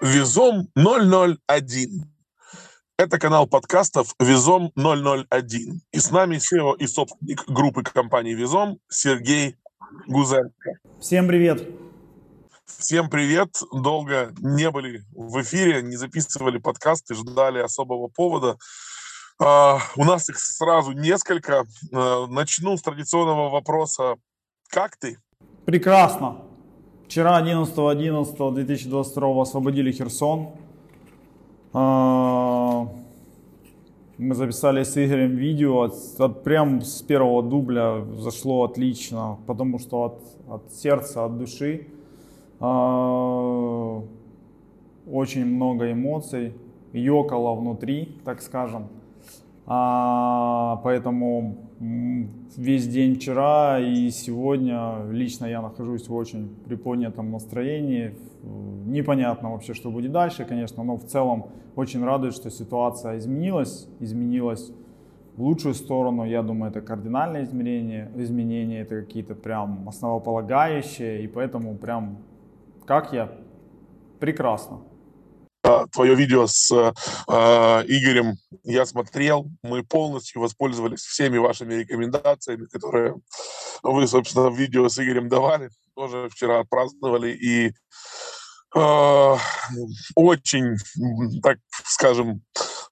Визом 001. Это канал подкастов Визом 001. И с нами SEO и собственник группы компании Визом Сергей Гузенко. Всем привет. Всем привет. Долго не были в эфире, не записывали подкасты, ждали особого повода. Uh, у нас их сразу несколько. Uh, начну с традиционного вопроса. Как ты? Прекрасно. Вчера, 11.11.2022, освободили Херсон. А, мы записали с Игорем видео, от, от, прям с первого дубля зашло отлично, потому что от, от сердца, от души а, очень много эмоций, ёкало внутри, так скажем. А, поэтому весь день вчера и сегодня лично я нахожусь в очень приподнятом настроении. Непонятно вообще, что будет дальше, конечно, но в целом очень радует, что ситуация изменилась, изменилась в лучшую сторону. Я думаю, это кардинальное измерение, изменения, это какие-то прям основополагающие, и поэтому прям как я? Прекрасно. А, твое видео с э, Игорем я смотрел. Мы полностью воспользовались всеми вашими рекомендациями, которые вы, собственно, в видео с Игорем давали. Тоже вчера отпраздновали. И э, очень, так скажем,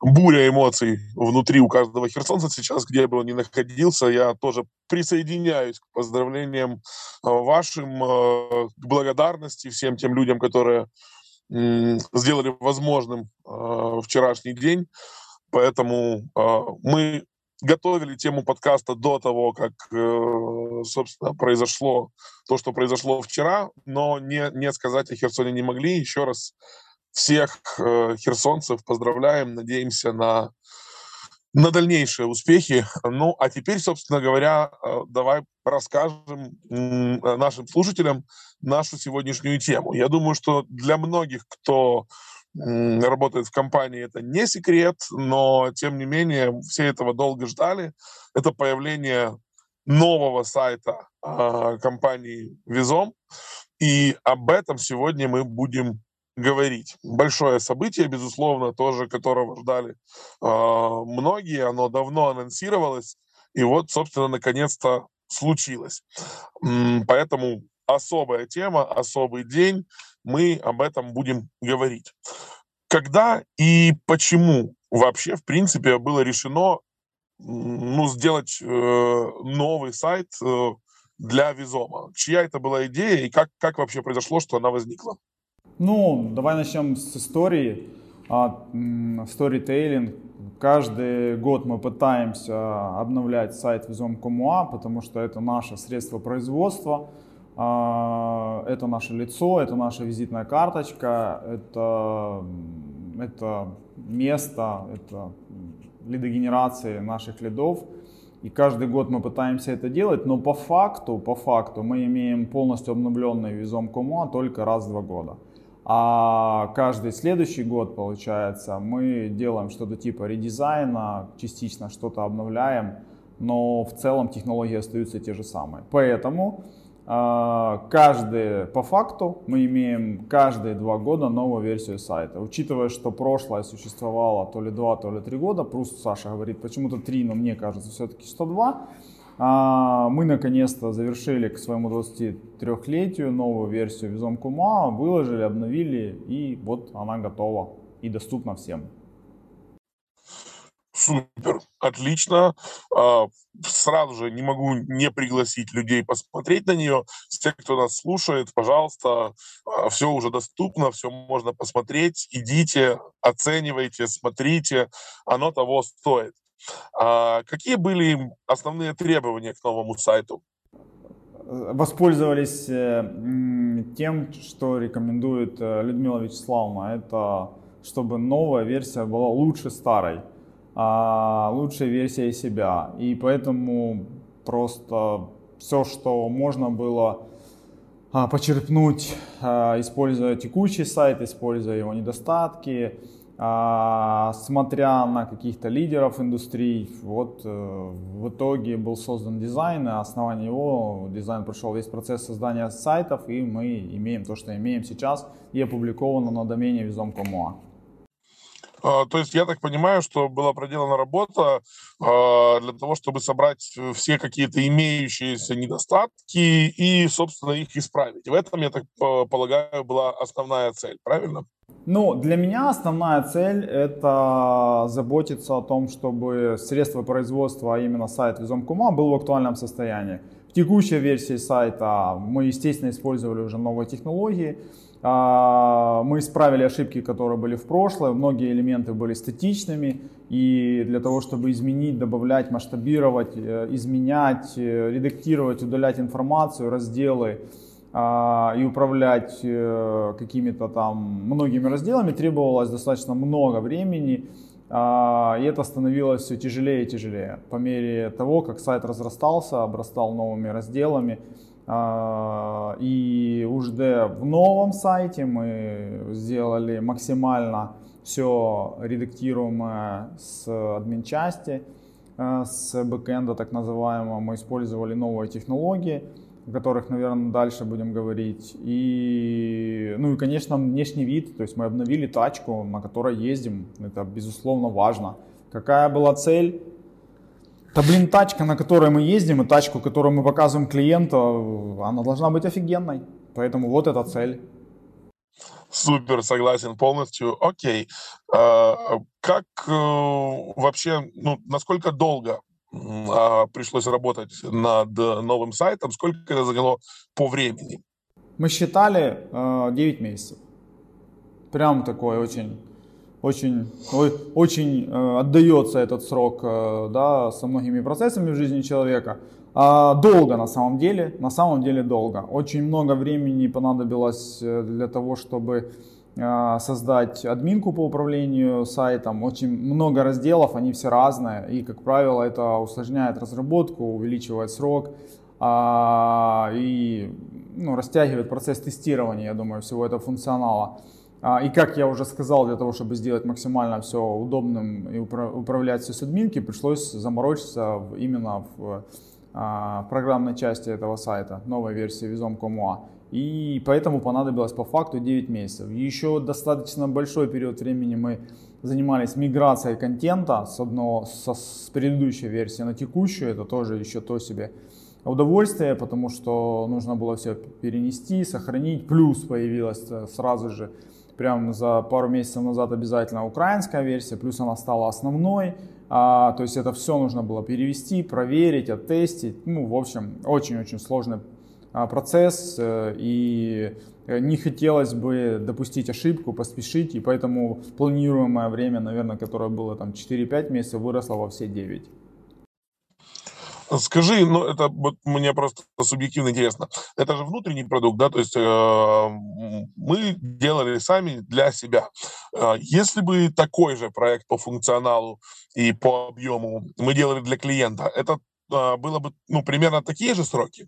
буря эмоций внутри у каждого херсонца сейчас, где бы он ни находился. Я тоже присоединяюсь к поздравлениям вашим, к благодарности всем тем людям, которые сделали возможным э, вчерашний день. Поэтому э, мы готовили тему подкаста до того, как, э, собственно, произошло то, что произошло вчера, но не, не сказать о Херсоне не могли. Еще раз всех э, херсонцев поздравляем, надеемся на на дальнейшие успехи. Ну, а теперь, собственно говоря, э, давай расскажем нашим слушателям нашу сегодняшнюю тему. Я думаю, что для многих, кто работает в компании, это не секрет, но, тем не менее, все этого долго ждали. Это появление нового сайта э, компании Визом. И об этом сегодня мы будем говорить. Большое событие, безусловно, тоже, которого ждали э, многие. Оно давно анонсировалось, и вот, собственно, наконец-то случилось. Поэтому особая тема, особый день. Мы об этом будем говорить. Когда и почему вообще, в принципе, было решено ну, сделать э, новый сайт э, для Визома? Чья это была идея и как, как вообще произошло, что она возникла? Ну, давай начнем с истории. Сторитейлинг. Каждый год мы пытаемся обновлять сайт Визом.com.ua, потому что это наше средство производства, а, это наше лицо, это наша визитная карточка, это, это место, это лидогенерации наших лидов. И каждый год мы пытаемся это делать, но по факту, по факту мы имеем полностью обновленный Визом.com.ua только раз в два года. А каждый следующий год, получается, мы делаем что-то типа редизайна, частично что-то обновляем, но в целом технологии остаются те же самые. Поэтому а, каждый, по факту, мы имеем каждые два года новую версию сайта. Учитывая, что прошлое существовало то ли два, то ли три года, просто Саша говорит, почему-то три, но мне кажется, все-таки 102. А, мы наконец-то завершили к своему 23-летию новую версию Визом Кума, выложили, обновили, и вот она готова и доступна всем. Супер, отлично. А, сразу же не могу не пригласить людей посмотреть на нее. Те, кто нас слушает, пожалуйста, а, все уже доступно, все можно посмотреть. Идите, оценивайте, смотрите, оно того стоит. А какие были основные требования к новому сайту? Воспользовались э, тем, что рекомендует э, Людмила Вячеславовна. Это чтобы новая версия была лучше старой, а лучшая версия себя. И поэтому просто все, что можно было а, почерпнуть, а, используя текущий сайт, используя его недостатки, смотря на каких-то лидеров индустрий, вот э, в итоге был создан дизайн, на основании его дизайн прошел весь процесс создания сайтов, и мы имеем то, что имеем сейчас, и опубликовано на домене Vizom.com.ua. А, то есть я так понимаю, что была проделана работа а, для того, чтобы собрать все какие-то имеющиеся недостатки и, собственно, их исправить. В этом, я так полагаю, была основная цель, правильно? Ну, для меня основная цель – это заботиться о том, чтобы средство производства, а именно сайт Визом.кума, был в актуальном состоянии. В текущей версии сайта мы, естественно, использовали уже новые технологии, мы исправили ошибки, которые были в прошлое, многие элементы были статичными, и для того, чтобы изменить, добавлять, масштабировать, э, изменять, э, редактировать, удалять информацию, разделы а, и управлять э, какими-то там многими разделами, требовалось достаточно много времени, а, и это становилось все тяжелее и тяжелее. По мере того, как сайт разрастался, обрастал новыми разделами, а, и уже в новом сайте мы сделали максимально все редактируемое с админ части, э, с бэкэнда так называемого. Мы использовали новые технологии, о которых, наверное, дальше будем говорить. И, ну и, конечно, внешний вид. То есть мы обновили тачку, на которой ездим. Это, безусловно, важно. Какая была цель? Да блин, тачка, на которой мы ездим, и тачку, которую мы показываем клиенту, она должна быть офигенной. Поэтому вот эта цель. Супер, согласен полностью. Окей. А, как э, вообще, ну, насколько долго а, пришлось работать над новым сайтом? Сколько это заняло по времени? Мы считали 9 э, месяцев. Прям такой очень очень, очень э, отдается этот срок э, да, со многими процессами в жизни человека. А долго на самом деле, на самом деле долго. Очень много времени понадобилось э, для того, чтобы создать админку по управлению сайтом. Очень много разделов, они все разные. И, как правило, это усложняет разработку, увеличивает срок а, и ну, растягивает процесс тестирования, я думаю, всего этого функционала. А, и как я уже сказал, для того, чтобы сделать максимально все удобным и управлять все с админки, пришлось заморочиться именно в, а, в программной части этого сайта, новой версии Vizom.com.ua. И поэтому понадобилось по факту 9 месяцев. Еще достаточно большой период времени мы занимались миграцией контента с, одного, со, с предыдущей версии на текущую. Это тоже еще то себе удовольствие, потому что нужно было все перенести, сохранить. Плюс появилась э, сразу же прям за пару месяцев назад обязательно украинская версия, плюс она стала основной. А, то есть это все нужно было перевести, проверить, оттестить. Ну, в общем, очень-очень сложный а, процесс. Э, и не хотелось бы допустить ошибку, поспешить. И поэтому планируемое время, наверное, которое было там 4-5 месяцев, выросло во все 9. Скажи, ну это вот мне просто субъективно интересно. Это же внутренний продукт, да, то есть э, мы делали сами для себя. Э, если бы такой же проект по функционалу и по объему мы делали для клиента, это э, было бы ну примерно такие же сроки?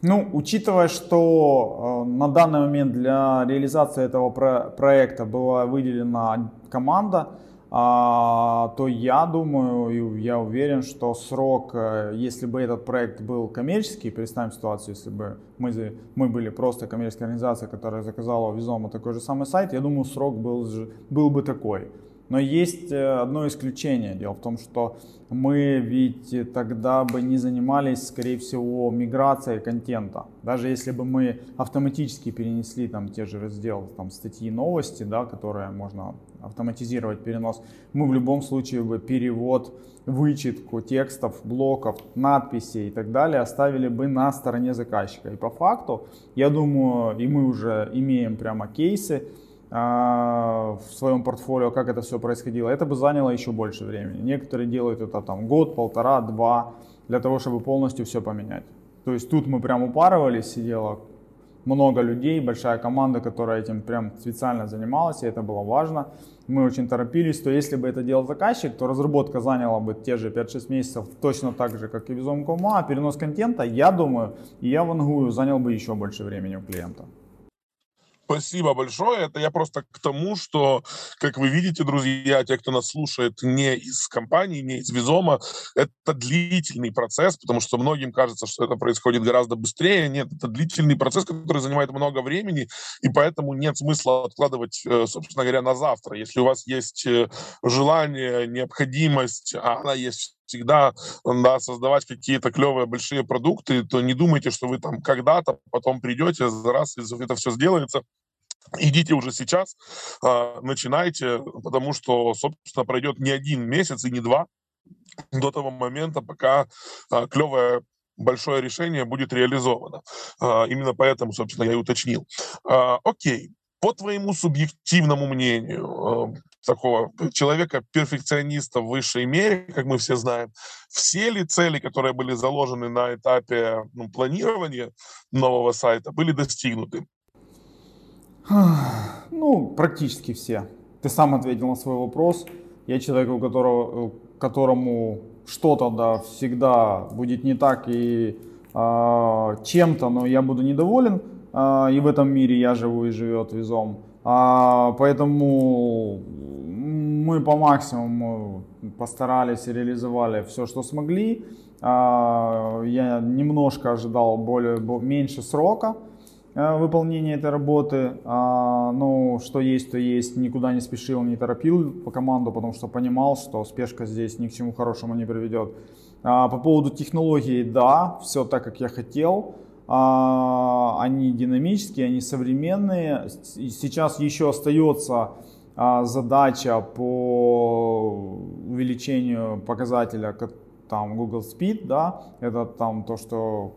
Ну, учитывая, что э, на данный момент для реализации этого про- проекта была выделена команда, то я думаю, и я уверен, что срок, э, если бы этот проект был коммерческий, представим ситуацию, если бы мы, мы были просто коммерческая организация, которая заказала у Визома такой же самый сайт, я думаю, срок был, был бы такой. Но есть э, одно исключение. Дело в том, что мы ведь тогда бы не занимались, скорее всего, миграцией контента. Даже если бы мы автоматически перенесли там те же разделы, там статьи новости, да, которые можно автоматизировать перенос, мы в любом случае бы перевод, вычетку текстов, блоков, надписей и так далее оставили бы на стороне заказчика. И по факту, я думаю, и мы уже имеем прямо кейсы, в своем портфолио, как это все происходило, это бы заняло еще больше времени. Некоторые делают это там год, полтора, два, для того, чтобы полностью все поменять. То есть тут мы прям упарывались, сидело много людей, большая команда, которая этим прям специально занималась, и это было важно. Мы очень торопились, то если бы это делал заказчик, то разработка заняла бы те же 5-6 месяцев точно так же, как и Vizom.com, а перенос контента, я думаю, и я вангую, занял бы еще больше времени у клиента. Спасибо большое. Это я просто к тому, что, как вы видите, друзья, те, кто нас слушает не из компании, не из Визома, это длительный процесс, потому что многим кажется, что это происходит гораздо быстрее. Нет, это длительный процесс, который занимает много времени, и поэтому нет смысла откладывать, э, собственно говоря, на завтра. Если у вас есть э, желание, необходимость, а она есть всегда да, создавать какие-то клевые большие продукты, то не думайте, что вы там когда-то потом придете, за раз это все сделается. Идите уже сейчас, э, начинайте, потому что, собственно, пройдет не один месяц и не два до того момента, пока э, клевое большое решение будет реализовано. Э, именно поэтому, собственно, я и уточнил. Окей, по твоему субъективному мнению, такого человека-перфекциониста в высшей мере, как мы все знаем, все ли цели, которые были заложены на этапе ну, планирования нового сайта, были достигнуты? Ну, практически все. Ты сам ответил на свой вопрос. Я человек, у которого, которому что-то да, всегда будет не так и э, чем-то, но я буду недоволен. Э, и в этом мире я живу и живет визом. Э, поэтому мы по максимуму постарались и реализовали все, что смогли. Э, я немножко ожидал более, меньше срока. Э, выполнения этой работы. А, ну, что есть, то есть. Никуда не спешил, не торопил по команду, потому что понимал, что спешка здесь ни к чему хорошему не приведет. А, по поводу технологий, да, все так, как я хотел. А, они динамические, они современные. Сейчас еще остается задача по увеличению показателя там Google Speed, да, это там то, что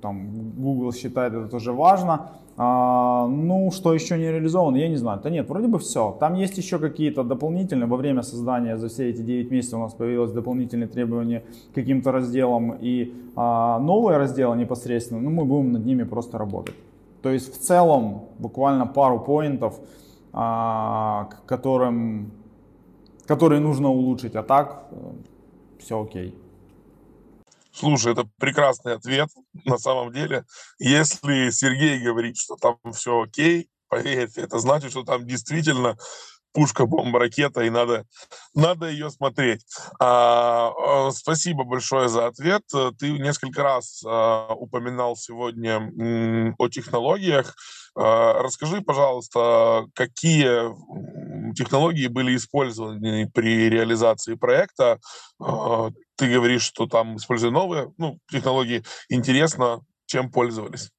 там Google считает это тоже важно. А, ну, что еще не реализовано, я не знаю. Да нет, вроде бы все. Там есть еще какие-то дополнительные, во время создания за все эти 9 месяцев у нас появилось дополнительные требования к каким-то разделам и а, новые разделы непосредственно, ну, мы будем над ними просто работать. То есть в целом буквально пару поинтов, а, к которым, которые нужно улучшить, а так э, все окей. Слушай, это прекрасный ответ на самом деле. Если Сергей говорит, что там все окей, поверьте, это значит, что там действительно пушка, бомба, ракета, и надо, надо ее смотреть. А, а, спасибо большое за ответ. Ты несколько раз а, упоминал сегодня м, о технологиях. А, расскажи, пожалуйста, какие технологии были использованы при реализации проекта? А, ты говоришь, что там используют новые ну, технологии. Интересно, чем пользовались?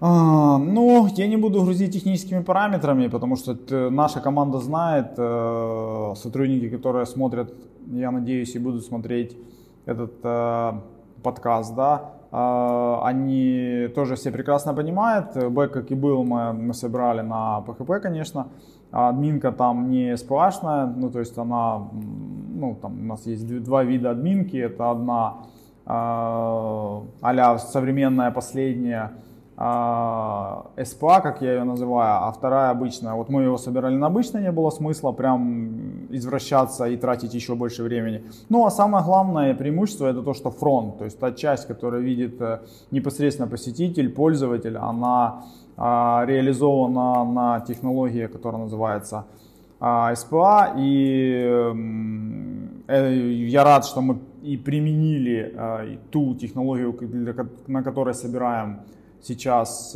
А, ну, я не буду грузить техническими параметрами, потому что наша команда знает, э, сотрудники, которые смотрят, я надеюсь, и будут смотреть этот э, подкаст, да, они тоже все прекрасно понимают. Бэк, как и был, мы, мы собирали на PHP, конечно. Админка там не сплошная, ну, то есть она ну, там у нас есть два вида админки. Это одна а современная последняя а, SPA, как я ее называю, а вторая обычная. Вот мы его собирали на обычной, не было смысла прям извращаться и тратить еще больше времени. Ну а самое главное преимущество это то, что фронт, то есть та часть, которую видит э, непосредственно посетитель, пользователь, она а, реализована на технологии, которая называется а, SPA. И э, я рад, что мы и применили а, ту технологию, на которой собираем сейчас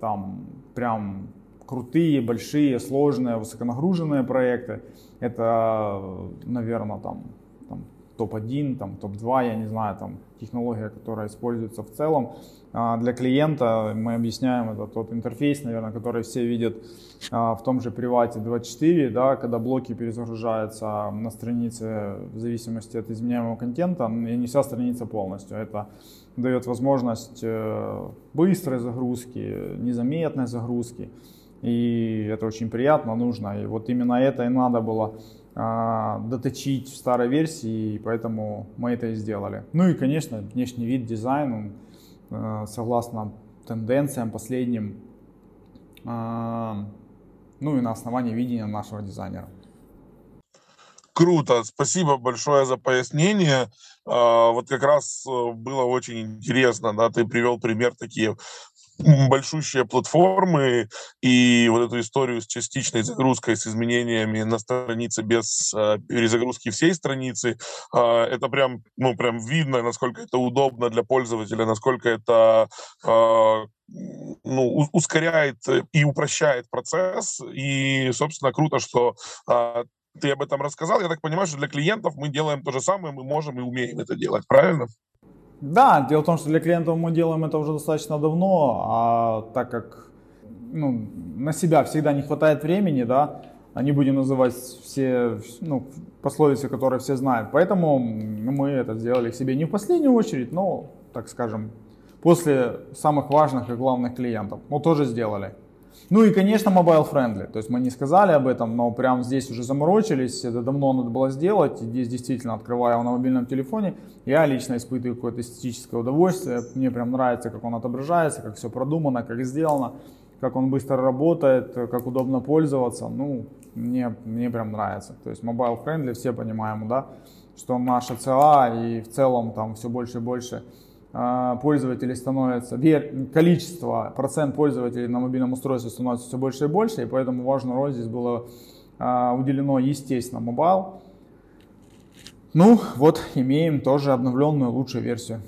там прям крутые, большие, сложные, высоконагруженные проекты. Это, наверное, там, там топ-1, там, топ-2, я не знаю, там технология, которая используется в целом. А, для клиента мы объясняем, это тот интерфейс, наверное, который все видят а, в том же привате 24, да, когда блоки перезагружаются на странице в зависимости от изменяемого контента, и не вся страница полностью. Это дает возможность э, быстрой загрузки, незаметной загрузки. И это очень приятно, нужно. И вот именно это и надо было а, доточить в старой версии, и поэтому мы это и сделали. Ну и, конечно, внешний вид, дизайн, он Э, согласно тенденциям последним, э, ну и на основании видения нашего дизайнера. Круто, спасибо большое за пояснение. Э, вот как раз было очень интересно, да, ты привел пример такие большущие платформы и вот эту историю с частичной загрузкой, с изменениями на странице без э, перезагрузки всей страницы, э, это прям, ну, прям видно, насколько это удобно для пользователя, насколько это э, ну, ускоряет и упрощает процесс. И, собственно, круто, что э, ты об этом рассказал. Я так понимаю, что для клиентов мы делаем то же самое, мы можем и умеем это делать, правильно? Да, дело в том, что для клиентов мы делаем это уже достаточно давно, а так как ну, на себя всегда не хватает времени, да, а не будем называть все ну, пословицы, которые все знают. Поэтому мы это сделали себе не в последнюю очередь, но, так скажем, после самых важных и главных клиентов. Мы тоже сделали. Ну и, конечно, mobile friendly. То есть мы не сказали об этом, но прямо здесь уже заморочились. Это давно надо было сделать. Здесь действительно, открывая его на мобильном телефоне, я лично испытываю какое-то эстетическое удовольствие. Мне прям нравится, как он отображается, как все продумано, как сделано, как он быстро работает, как удобно пользоваться. Ну, мне, мне прям нравится. То есть mobile friendly, все понимаем, да, что наша CA и в целом там все больше и больше пользователей становится, количество, процент пользователей на мобильном устройстве становится все больше и больше, и поэтому важную роль здесь было а, уделено, естественно, mobile. Ну, вот имеем тоже обновленную лучшую версию.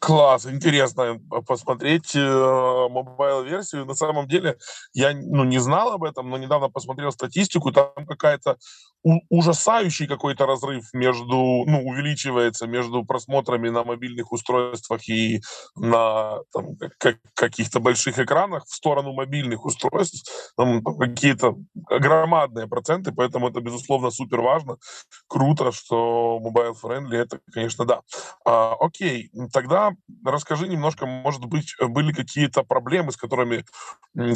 Класс, интересно посмотреть э, mobile-версию. На самом деле я ну, не знал об этом, но недавно посмотрел статистику, там какая-то ужасающий какой-то разрыв между, ну, увеличивается между просмотрами на мобильных устройствах и на там, как, каких-то больших экранах в сторону мобильных устройств. Там какие-то громадные проценты, поэтому это, безусловно, супер важно. Круто, что mobile friendly, это, конечно, да. А, окей, тогда расскажи немножко, может быть, были какие-то проблемы, с которыми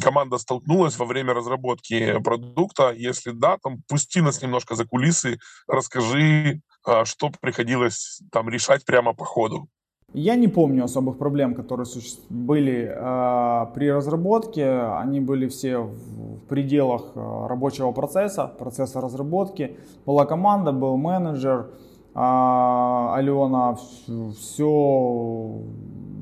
команда столкнулась во время разработки продукта? Если да, там пусти нас немножко за кулисы, расскажи, а, что приходилось там решать прямо по ходу. Я не помню особых проблем, которые были э, при разработке. Они были все в, пределах э, рабочего процесса, процесса разработки. Была команда, был менеджер, а, Алена, все,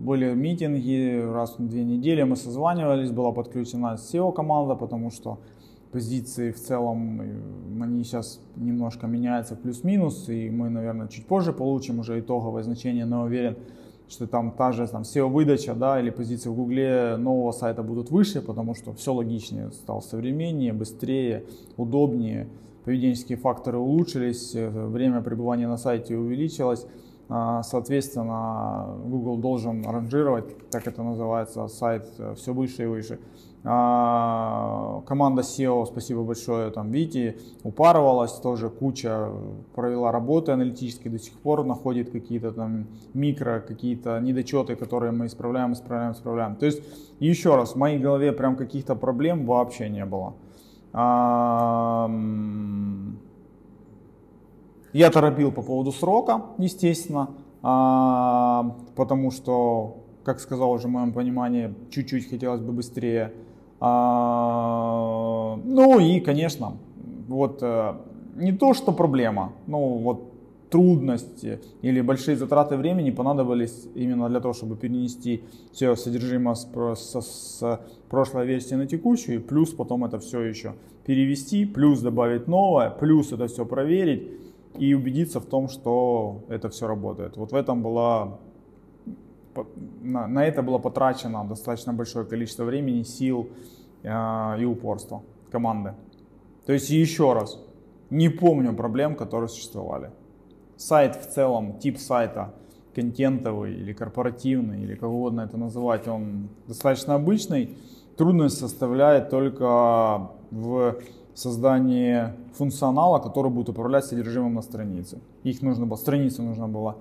были митинги, раз в две недели мы созванивались, была подключена SEO-команда, потому что позиции в целом, они сейчас немножко меняются плюс-минус, и мы, наверное, чуть позже получим уже итоговое значение, но уверен, что там та же там, SEO-выдача да, или позиции в Гугле нового сайта будут выше, потому что все логичнее, стал современнее, быстрее, удобнее поведенческие факторы улучшились, э, время пребывания на сайте увеличилось. А, соответственно, Google должен ранжировать, так это называется, сайт э, все выше и выше. А, команда SEO, спасибо большое, там, Вити, упарывалась, тоже куча провела работы аналитические, до сих пор находит какие-то там микро, какие-то недочеты, которые мы исправляем, исправляем, исправляем. То есть, еще раз, в моей голове прям каких-то проблем вообще не было. Я торопил по поводу срока, естественно, а, потому что, как сказал уже в моем понимании, чуть-чуть хотелось бы быстрее. А, ну и, конечно, вот э, не то, что проблема, но вот трудности или большие затраты времени понадобились именно для того, чтобы перенести все содержимое с, с, с прошлой версии на текущую, плюс потом это все еще перевести, плюс добавить новое, плюс это все проверить и убедиться в том, что это все работает. Вот в этом была на, на это было потрачено достаточно большое количество времени, сил э, и упорства команды. То есть еще раз, не помню проблем, которые существовали сайт в целом, тип сайта, контентовый или корпоративный, или как угодно это называть, он достаточно обычный. Трудность составляет только в создании функционала, который будет управлять содержимым на странице. Их нужно было, страницу нужно было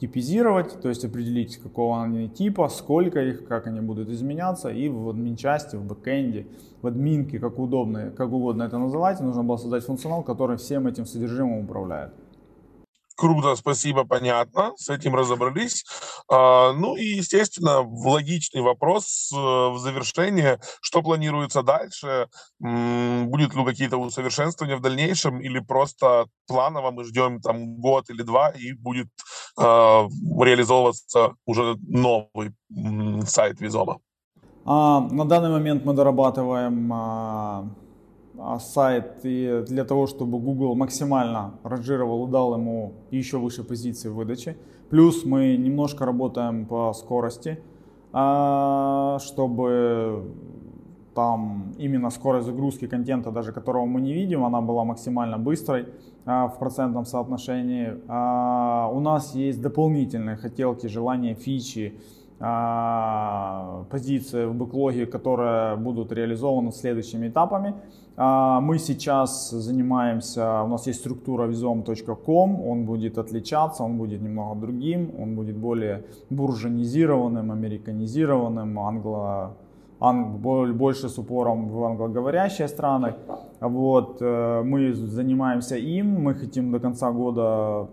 типизировать, то есть определить, какого они типа, сколько их, как они будут изменяться, и в админ части, в бэкэнде, в админке, как удобно, как угодно это называть, нужно было создать функционал, который всем этим содержимым управляет. Круто, спасибо, понятно, с этим разобрались. А, ну и, естественно, логичный вопрос э, в завершение, что планируется дальше, будет ли какие-то усовершенствования в дальнейшем или просто планово мы ждем там год или два и будет а, реализовываться уже новый сайт Визома? А, на данный момент мы дорабатываем а, сайт и для того, чтобы Google максимально ранжировал и дал ему еще выше позиции в выдаче. Плюс мы немножко работаем по скорости, а, чтобы там именно скорость загрузки контента, даже которого мы не видим, она была максимально быстрой а, в процентном соотношении. У нас есть дополнительные хотелки, желания, фичи, а, позиции в бэклоге, которые будут реализованы следующими этапами. А, мы сейчас занимаемся, у нас есть структура visom.com, он будет отличаться, он будет немного другим, он будет более буржанизированным, американизированным, англо больше с упором в англоговорящие страны. Вот, э, мы занимаемся им, мы хотим до конца года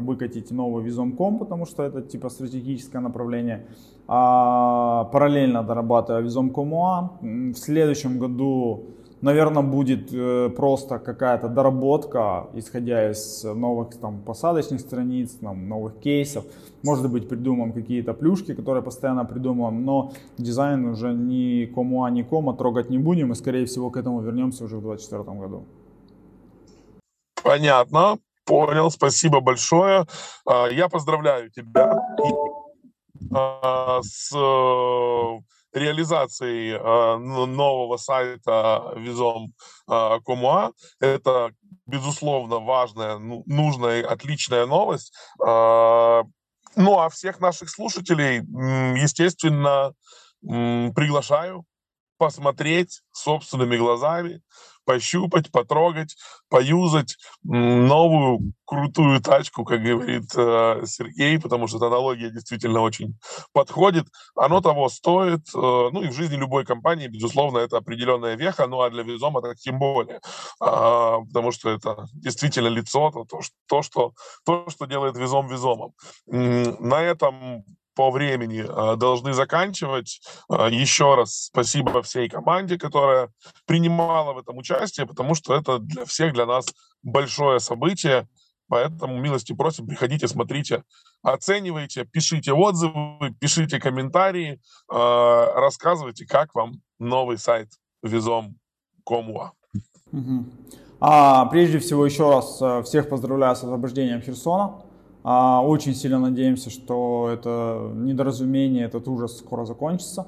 выкатить новый Визом.ком, потому что это типа стратегическое направление. А параллельно дорабатывая Визом.ком.уа. В следующем году наверное, будет э, просто какая-то доработка, исходя из новых там посадочных страниц, там, новых кейсов. Может быть, придумаем какие-то плюшки, которые постоянно придумываем, но дизайн уже ни кому а, ни кома трогать не будем, и, скорее всего, к этому вернемся уже в 2024 году. Понятно, понял, спасибо большое. А, я поздравляю тебя а, с реализацией э, нового сайта Визом э, Комуа. Это, безусловно, важная, ну, нужная, отличная новость. Э, ну, а всех наших слушателей, естественно, приглашаю посмотреть собственными глазами, пощупать, потрогать, поюзать новую крутую тачку, как говорит э, Сергей, потому что эта аналогия действительно очень подходит. Оно того стоит. Э, ну и в жизни любой компании, безусловно, это определенная веха, ну а для Визома так тем более, э, потому что это действительно лицо, то, то, то, что, то, что делает Визом Визомом. На этом по времени э, должны заканчивать. Э, еще раз спасибо всей команде, которая принимала в этом участие, потому что это для всех, для нас большое событие. Поэтому милости просим, приходите, смотрите, оценивайте, пишите отзывы, пишите комментарии, э, рассказывайте, как вам новый сайт Визом.com.ua. А, прежде всего, еще раз всех поздравляю с освобождением Херсона. А, очень сильно надеемся, что это недоразумение, этот ужас скоро закончится.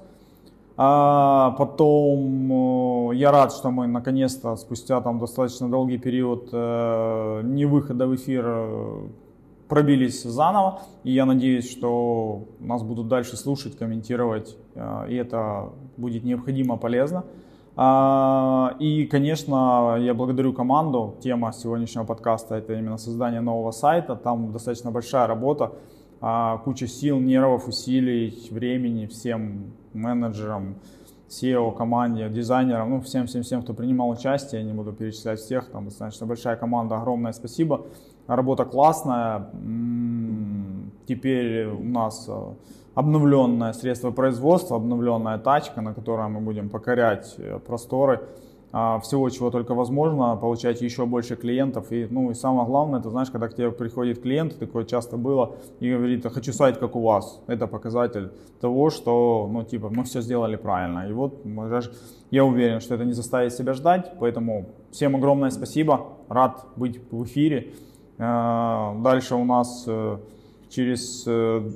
А потом я рад, что мы наконец-то спустя там достаточно долгий период э, не выхода в эфир э, пробились заново. И я надеюсь, что нас будут дальше слушать, комментировать, э, и это будет необходимо полезно. А, и, конечно, я благодарю команду. Тема сегодняшнего подкаста это именно создание нового сайта. Там достаточно большая работа, а, куча сил, нервов, усилий, времени всем менеджерам, SEO, команде, дизайнерам, ну, всем-всем-всем, кто принимал участие, я не буду перечислять всех, там достаточно большая команда, огромное спасибо. Работа классная. Теперь у нас обновленное средство производства, обновленная тачка, на которой мы будем покорять э, просторы а, всего, чего только возможно, получать еще больше клиентов. И, ну, и самое главное, это знаешь, когда к тебе приходит клиент, такое часто было, и говорит, «А хочу сайт, как у вас. Это показатель того, что, ну, типа, мы все сделали правильно. И вот, я уверен, что это не заставит себя ждать, поэтому всем огромное спасибо, рад быть в эфире. А, дальше у нас э, через э,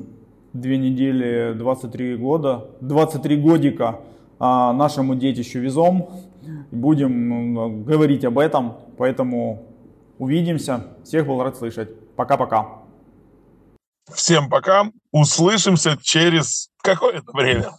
две недели, 23 года, 23 годика а, нашему детищу везом. Будем говорить об этом, поэтому увидимся. Всех был рад слышать. Пока-пока. Всем пока. Услышимся через какое-то время.